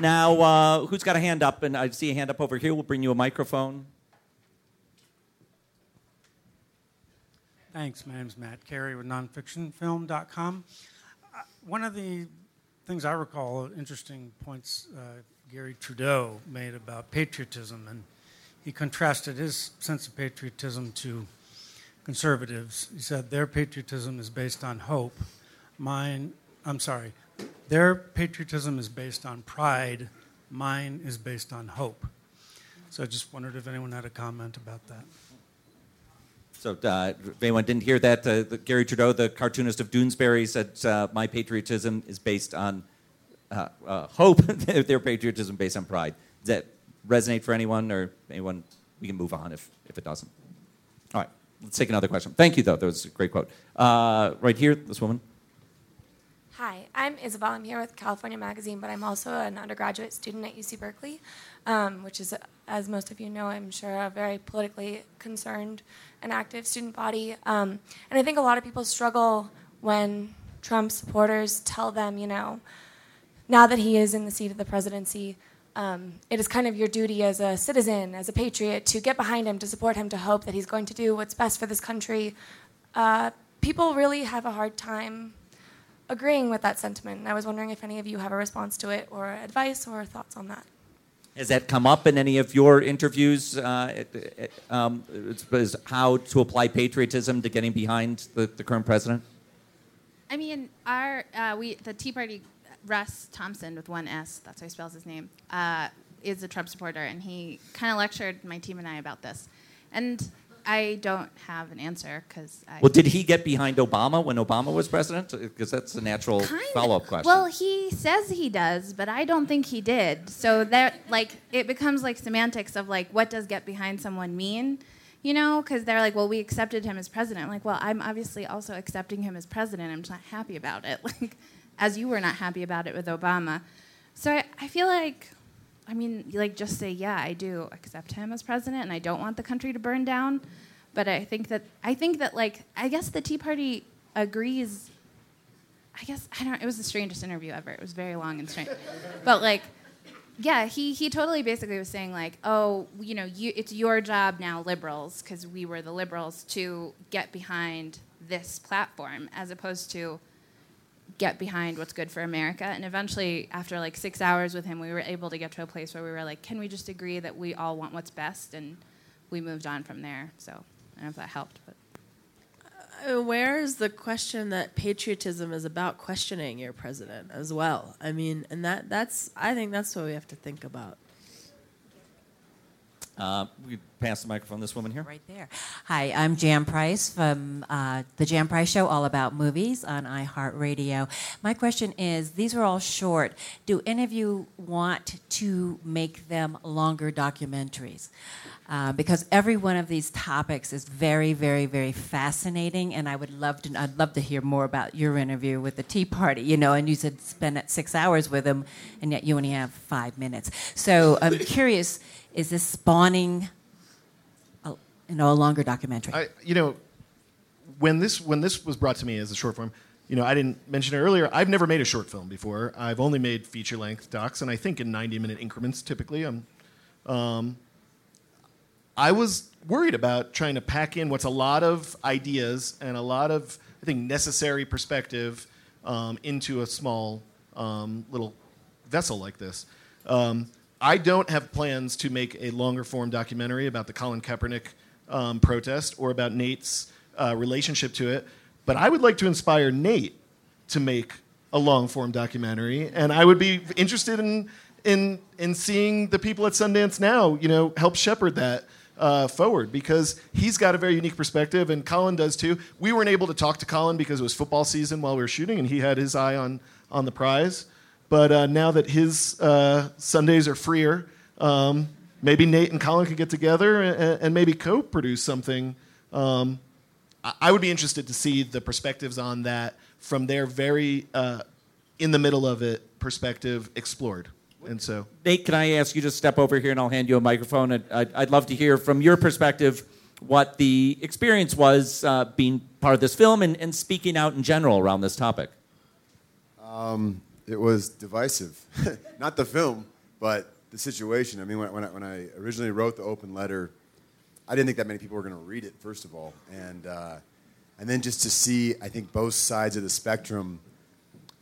Speaker 3: Now, uh, who's got a hand up? And I see a hand up over here. We'll bring you a microphone.
Speaker 10: Thanks. My name's Matt Carey with nonfictionfilm.com. Uh, one of the things I recall, interesting points uh, Garry Trudeau made about patriotism, and he contrasted his sense of patriotism to conservatives. He said their patriotism is based on hope. Mine, I'm sorry, their patriotism is based on pride. Mine is based on hope. So I just wondered if anyone had a comment about that.
Speaker 3: So, uh, if anyone didn't hear that, uh, the, Garry Trudeau, the cartoonist of Doonesbury, said, uh, My patriotism is based on uh, uh, hope, [LAUGHS] their patriotism based on pride. That resonate for anyone or anyone? We can move on if, if it doesn't. All right, let's take another question. Thank you, though. That was a great quote. Uh, right here, this woman.
Speaker 11: Hi, I'm Isabel. I'm here with California Magazine, but I'm also an undergraduate student at UC Berkeley, um, which is, as most of you know, I'm sure, a very politically concerned and active student body. Um, and I think a lot of people struggle when Trump supporters tell them, you know, now that he is in the seat of the presidency, um, it is kind of your duty as a citizen, as a patriot, to get behind him, to support him, to hope that he's going to do what's best for this country. Uh, people really have a hard time agreeing with that sentiment. And I was wondering if any of you have a response to it, or advice, or thoughts on that.
Speaker 3: Has that come up in any of your interviews? Uh, um, is how to apply patriotism to getting behind the, the current president?
Speaker 4: I mean, our uh, we the Tea Party Rus Thompson with one S. That's how he spells his name. Uh, is a Trump supporter, and he kind of lectured my team and I about this. And I don't have an answer because.
Speaker 3: Well, did he get behind Obama when Obama was president? Because that's a natural follow-up question.
Speaker 4: Well, he says he does, but I don't think he did. So that like it becomes like semantics of like what does get behind someone mean, you know? Because they're like, well, we accepted him as president. I'm like, well, I'm obviously also accepting him as president. I'm just not happy about it, [LAUGHS] like as you were not happy about it with Obama. So I, I feel like I mean, like just say, yeah, I do accept him as president, and I don't want the country to burn down. But I think that I think that like I guess the Tea Party agrees. I guess I don't. It was the strangest interview ever. It was very long and strange, [LAUGHS] but like, yeah, he he totally basically was saying like, oh, you know, you, it's your job now, liberals, because we were the liberals to get behind this platform, as opposed to get behind what's good for America. And eventually, after like six hours with him, we were able to get to a place where we were like, can we just agree that we all want what's best? And we moved on from there. So I don't know if that helped, but.
Speaker 5: Uh, where is the question that patriotism is about questioning your president as well? I mean, and that that's I think that's what we have to think about.
Speaker 3: Uh, we pass the microphone this woman here.
Speaker 12: Right there. Hi, I'm Jan Price from uh, the Jan Price Show, all about movies on iHeartRadio. My question is: These are all short. Do any of you want to make them longer documentaries? Uh, because every one of these topics is very, very, very fascinating, and I would love to. I'd love to hear more about your interview with the Tea Party. You know, and you said spend six hours with them, and yet you only have five minutes. So I'm curious is this spawning a, you know a longer documentary?
Speaker 8: I, you know when this when this was brought to me as a short form you know i didn't mention it earlier i've never made a short film before. I've only made feature length docs and i think in 90 minute increments typically. I'm um, i was worried about trying to pack in what's a lot of ideas and a lot of i think necessary perspective um, into a small um, little vessel like this. Um, I don't have plans to make a longer form documentary about the Colin Kaepernick um, protest or about Nate's uh, relationship to it, but I would like to inspire Nate to make a long form documentary, and I would be interested in in in seeing the people at Sundance now, you know, help shepherd that. Uh, forward because he's got a very unique perspective and Colin does too. We weren't able to talk to Colin because it was football season while we were shooting and he had his eye on on the prize. But uh, now that his uh, Sundays are freer, um, maybe Nate and Colin could get together and, and maybe co-produce something. Um, I would be interested to see the perspectives on that from their very uh, in the middle of it perspective explored. And so,
Speaker 3: Nate, can I ask you to step over here and I'll hand you a microphone? I'd, I'd love to hear from your perspective what the experience was uh, being part of this film and, and, speaking out in general around this topic.
Speaker 13: Um, it was divisive. [LAUGHS] Not the film, but the situation. I mean, when, when I, when, I, originally wrote the open letter, I didn't think that many people were going to read it, first of all. And, uh, and then just to see, I think, both sides of the spectrum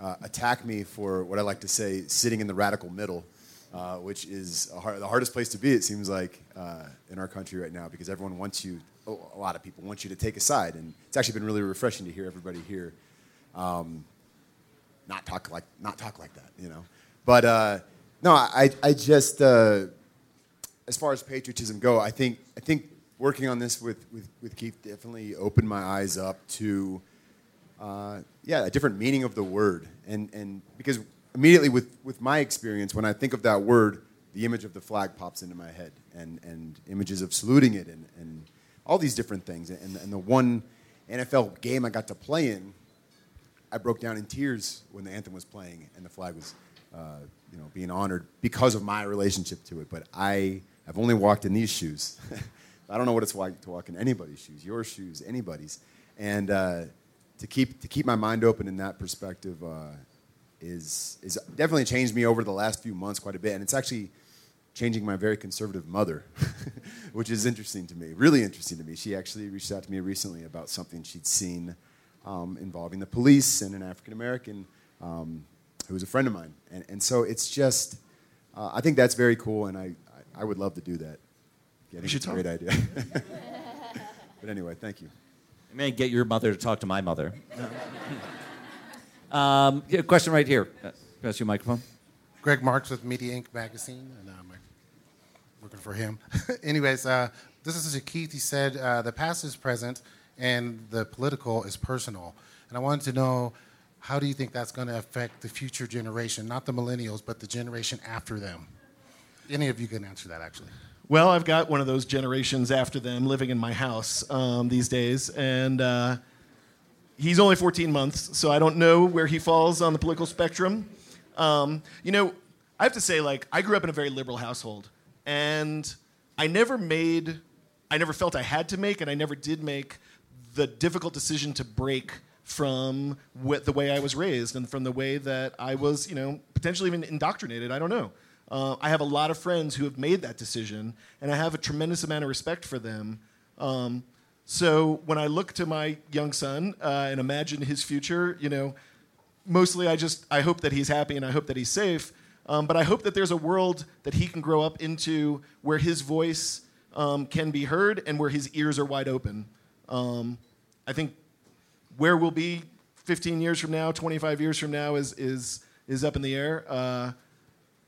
Speaker 13: uh, attack me for what I like to say, sitting in the radical middle, uh, which is hard, the hardest place to be, it seems like, uh, in our country right now, because everyone wants you, a lot of people want you to take a side. And it's actually been really refreshing to hear everybody here. Um, not talk like not talk like that, you know. But uh, no, I I just uh, as far as patriotism go, I think I think working on this with, with, with Keith definitely opened my eyes up to, uh, yeah, a different meaning of the word. And, and because immediately with, with my experience, when I think of that word, the image of the flag pops into my head and, and images of saluting it and, and all these different things. And, and the one NFL game I got to play in, I broke down in tears when the anthem was playing and the flag was, uh, you know, being honored because of my relationship to it. But I have only walked in these shoes. [LAUGHS] I don't know what it's like to walk in anybody's shoes, your shoes, anybody's. And uh, to keep to keep my mind open in that perspective uh, is is definitely changed me over the last few months quite a bit. And it's actually changing my very conservative mother, [LAUGHS] which is interesting to me, really interesting to me. She actually reached out to me recently about something she'd seen um, involving the police and an African American um, who was a friend of mine. And, and so it's just, uh, I think that's very cool, and I, I, I would love to do that. Yeah, I think it's a great idea. [LAUGHS] but anyway, thank you.
Speaker 3: I may get your mother to talk to my mother. [LAUGHS] um, yeah, question right here. Uh, Pass your microphone.
Speaker 14: Greg Marks with Media Inc. magazine, and I'm working for him. [LAUGHS] Anyways, uh, this is to Keith. He said uh, the past is present and the political is personal. And I wanted to know how do you think that's going to affect the future generation, not the millennials, but the generation after them? Any of you can answer that, actually.
Speaker 8: Well, I've got one of those generations after them living in my house um, these days, and uh, he's only 14 months, so I don't know where he falls on the political spectrum. Um, you know, I have to say, like, I grew up in a very liberal household, and I never made, I never felt I had to make, and I never did make the difficult decision to break from what, the way I was raised and from the way that I was, you know, potentially even indoctrinated. I don't know. Uh, I have a lot of friends who have made that decision, and I have a tremendous amount of respect for them. Um, so when I look to my young son uh, and imagine his future, you know, mostly I just I hope that he's happy and I hope that he's safe. Um, but I hope that there's a world that he can grow up into where his voice um, can be heard and where his ears are wide open. Um, I think where we'll be 15 years from now, 25 years from now is, is, is up in the air. Uh,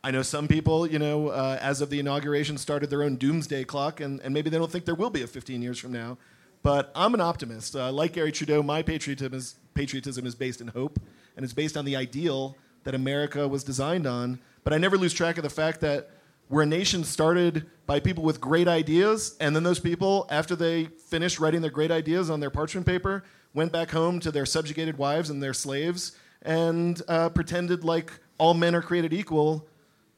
Speaker 8: I know some people, you know, uh, as of the inauguration, started their own doomsday clock, and, and maybe they don't think there will be a 15 years from now. But I'm an optimist. Uh, like Garry Trudeau, my patriotism is, patriotism is based in hope, and it's based on the ideal that America was designed on. But I never lose track of the fact that we're a nation started by people with great ideas, and then those people, after they finished writing their great ideas on their parchment paper, went back home to their subjugated wives and their slaves and uh, pretended like all men are created equal,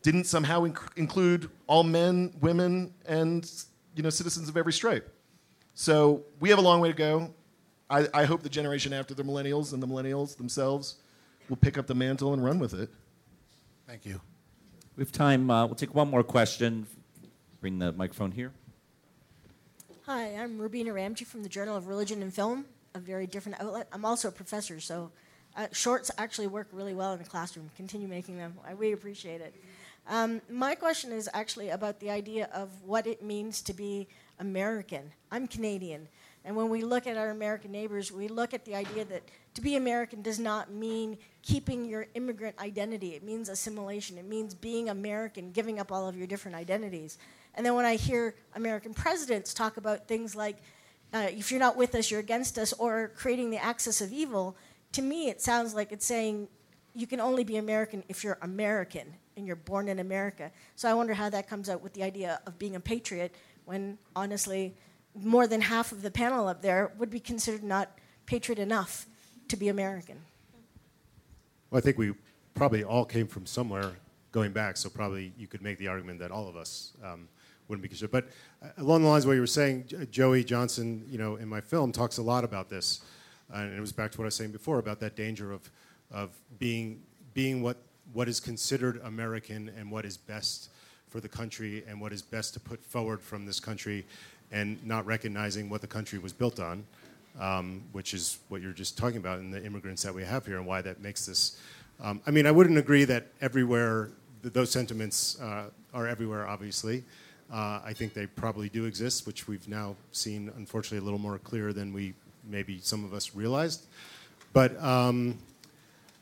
Speaker 8: didn't somehow inc- include all men, women, and you know citizens of every stripe. So we have a long way to go. I, I hope the generation after the millennials and the millennials themselves will pick up the mantle and run with it.
Speaker 14: Thank you.
Speaker 3: We have time. Uh, we'll take one more question. Bring the microphone here.
Speaker 15: Hi, I'm Rubina Ramji from the Journal of Religion and Film, a very different outlet. I'm also a professor, so uh, shorts actually work really well in the classroom. Continue making them. I really appreciate it. Um, my question is actually about the idea of what it means to be American. I'm Canadian. And when we look at our American neighbors, we look at the idea that to be American does not mean keeping your immigrant identity. It means assimilation. It means being American, giving up all of your different identities. And then when I hear American presidents talk about things like, uh, if you're not with us, you're against us, or creating the axis of evil, to me it sounds like it's saying you can only be American if you're American and you're born in America. So I wonder how that comes out with the idea of being a patriot when honestly more than half of the panel up there would be considered not patriot enough to be American.
Speaker 9: Well, I think we probably all came from somewhere going back, so probably you could make the argument that all of us um, wouldn't be considered. But uh, along the lines of what you were saying, Joey Johnson, you know, in my film talks a lot about this, and it was back to what I was saying before about that danger of of being being what what is considered American and what is best for the country and what is best to put forward from this country and not recognizing what the country was built on, um, which is what you're just talking about and the immigrants that we have here and why that makes this. Um, I mean, I wouldn't agree that everywhere th- those sentiments uh, are everywhere, obviously. Uh, I think they probably do exist, which we've now seen, unfortunately, a little more clear than we maybe some of us realized. But um,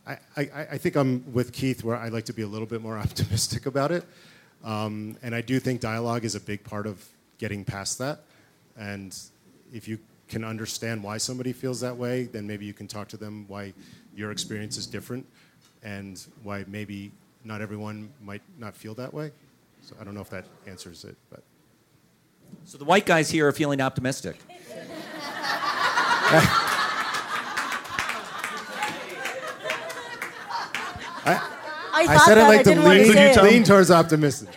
Speaker 9: I, I, I, think I'm with Keith where I'd like to be a little bit more [LAUGHS] optimistic about it. Um, and I do think dialogue is a big part of getting past that. And if you can understand why somebody feels that way, then maybe you can talk to them why your experience is different and why maybe not everyone might not feel that way. So I don't know if that answers it, but.
Speaker 3: So the white guys here are feeling optimistic. [LAUGHS]
Speaker 9: I,
Speaker 15: I
Speaker 9: I said
Speaker 15: that,
Speaker 9: I'd
Speaker 15: I
Speaker 9: like to
Speaker 15: didn't want to
Speaker 9: lean,
Speaker 15: say
Speaker 9: lean towards optimism.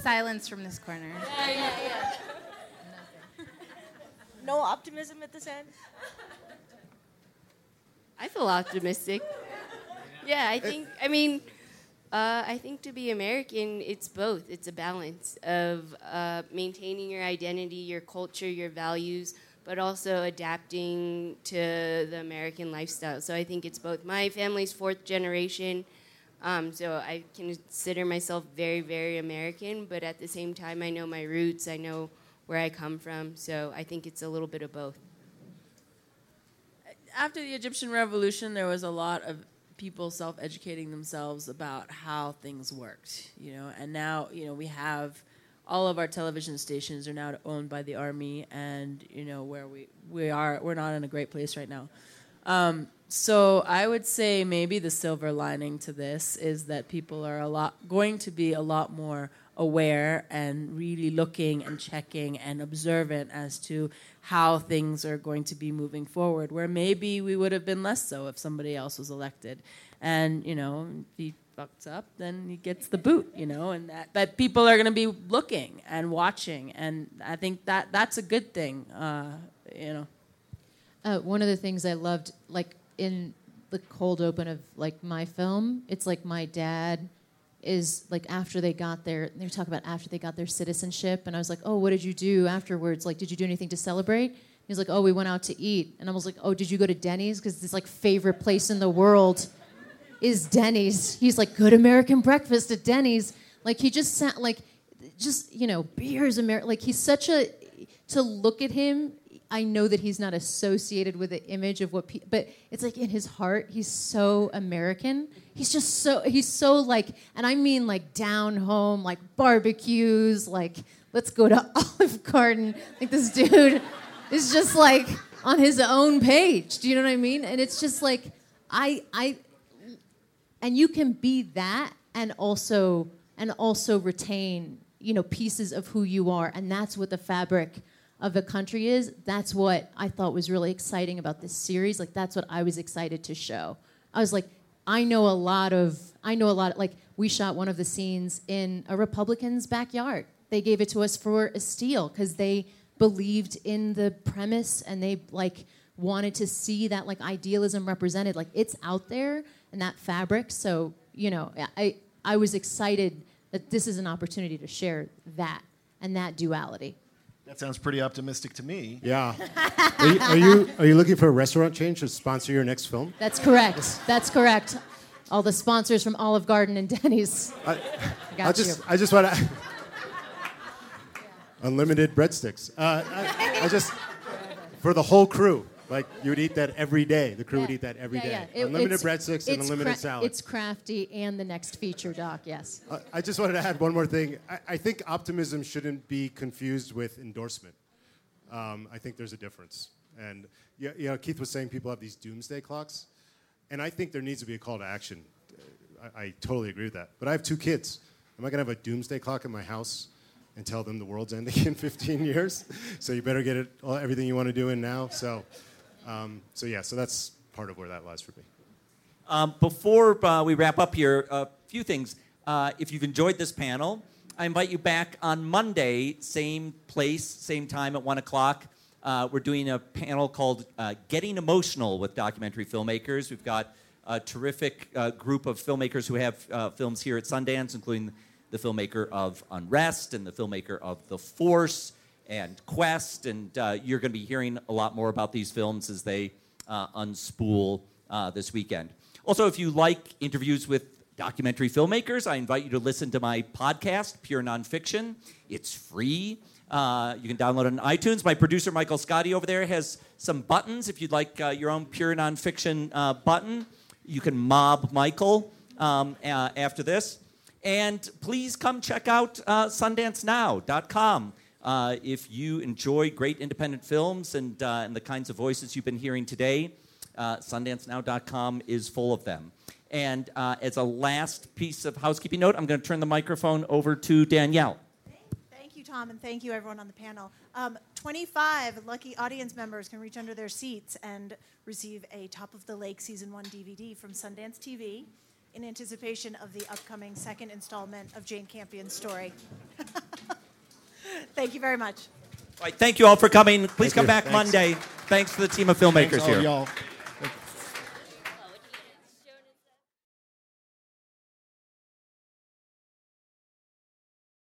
Speaker 4: Silence from this corner.
Speaker 15: No optimism at this end.
Speaker 7: I feel optimistic. Yeah, I think. I mean, uh, I think to be American, it's both. It's a balance of uh, maintaining your identity, your culture, your values, but also adapting to the American lifestyle. So I think it's both. My family's fourth generation, um, so I consider myself very, very American. But at the same time, I know my roots. I know where I come from. So I think it's a little bit of both.
Speaker 5: after the Egyptian revolution, there was a lot of people self-educating themselves about how things worked, you know. And now, you know, we have all of our television stations are now owned by the army, and you know where we we are, we're not in a great place right now. Um, so I would say maybe the silver lining to this is that people are a lot going to be a lot more aware and really looking and checking and observant as to how things are going to be moving forward where maybe we would have been less so if somebody else was elected. And you know he fucks up then he gets the boot you know and that but people are going to be looking and watching and i think that that's a good thing uh, you know.
Speaker 6: Uh, one of the things I loved, like in the cold open of like my film, it's like my dad is like after they got their they were talking about after they got their citizenship and I was like, Oh, what did you do afterwards? Like, did you do anything to celebrate? He's like, Oh, we went out to eat. And I was like, Oh, did you go to Denny's? Because this like favorite place in the world is Denny's. He's like, Good American breakfast at Denny's. Like he just sat like just, you know, beers American like he's such a to look at him I know that he's not associated with the image of what people, but it's like in his heart, he's so American. He's just so, he's so like, and I mean like down home, like barbecues, like let's go to [LAUGHS] Olive Garden. Like this dude [LAUGHS] is just like on his own page. Do you know what I mean? And it's just like, I, I, and you can be that and also, and also retain, you know, pieces of who you are. And that's what the fabric of the country is, that's what I thought was really exciting about this series. Like that's what I was excited to show. I was like, I know a lot of, I know a lot. Like we shot one of the scenes in a Republican's backyard. They gave it to us for a steal because they believed in the premise and they like wanted to see that like idealism represented. Like it's out there and that fabric. So you know, I I was excited that this is an opportunity to share that and that duality.
Speaker 8: That sounds pretty optimistic to me.
Speaker 9: Yeah. are, you, are you are you looking for a restaurant chain to sponsor your next film?
Speaker 6: That's correct. That's correct. All the sponsors from Olive Garden and Denny's.
Speaker 9: I,
Speaker 6: got
Speaker 9: I just
Speaker 6: you.
Speaker 9: I just want to [LAUGHS] unlimited breadsticks. Uh, I, I just for the whole crew. Like you would eat that every day. The crew would eat that every day.
Speaker 6: It-
Speaker 9: unlimited
Speaker 6: it's-
Speaker 9: breadsticks and
Speaker 6: it's
Speaker 9: unlimited
Speaker 6: cra-
Speaker 9: salad.
Speaker 6: It's crafty and the next feature, Doc. Yes.
Speaker 9: I- I just wanted to add one more thing. I, I think optimism shouldn't be confused with endorsement. Um, I think there's a difference. And yeah, you know, Keith was saying people have these doomsday clocks, and I think there needs to be a call to action. I, I totally agree with that. But I have two kids. Am I going to have a doomsday clock in my house and tell them the world's ending [LAUGHS] in 15 years? So you better get it all, everything you want to do in now. So, um, so yeah. So that's part of where that lies for me.
Speaker 3: Um, before uh, we wrap up here, a few things. Uh, if you've enjoyed this panel, I invite you back on Monday, same place, same time at 1 o'clock. Uh, we're doing a panel called uh, Getting Emotional with Documentary Filmmakers. We've got a terrific uh, group of filmmakers who have films here at Sundance, including the filmmaker of Unrest and the filmmaker of The Force and Quest. And uh, you're going to be hearing a lot more about these films as they uh, unspool uh, this weekend. Also, if you like interviews with documentary filmmakers, I invite you to listen to my podcast, Pure Nonfiction. It's free. Uh, you can download it on iTunes. My producer, Michael Scotti, over there has some buttons. If you'd like uh, your own Pure Nonfiction uh, button, you can mob Michael um, uh, after this. And please come check out uh, SundanceNow.com. Uh, if you enjoy great independent films and, uh, and the kinds of voices you've been hearing today, uh, SundanceNow.com is full of them. And uh, as a last piece of housekeeping note, I'm going to turn the microphone over to Danielle.
Speaker 16: Thank you, Thom, and thank you, everyone on the panel. Um, 25 lucky audience members can reach under their seats and receive a Top of the Lake Season 1 DVD from Sundance TV in anticipation of the upcoming second installment of Jane Campion's story. [LAUGHS] [LAUGHS] thank you very much.
Speaker 3: All right, thank you all for coming. Please
Speaker 8: Thank
Speaker 3: come
Speaker 8: you.
Speaker 3: back
Speaker 8: Thanks.
Speaker 3: Monday. Thanks to the team of filmmakers
Speaker 8: Thanks all
Speaker 3: here.
Speaker 8: y'all.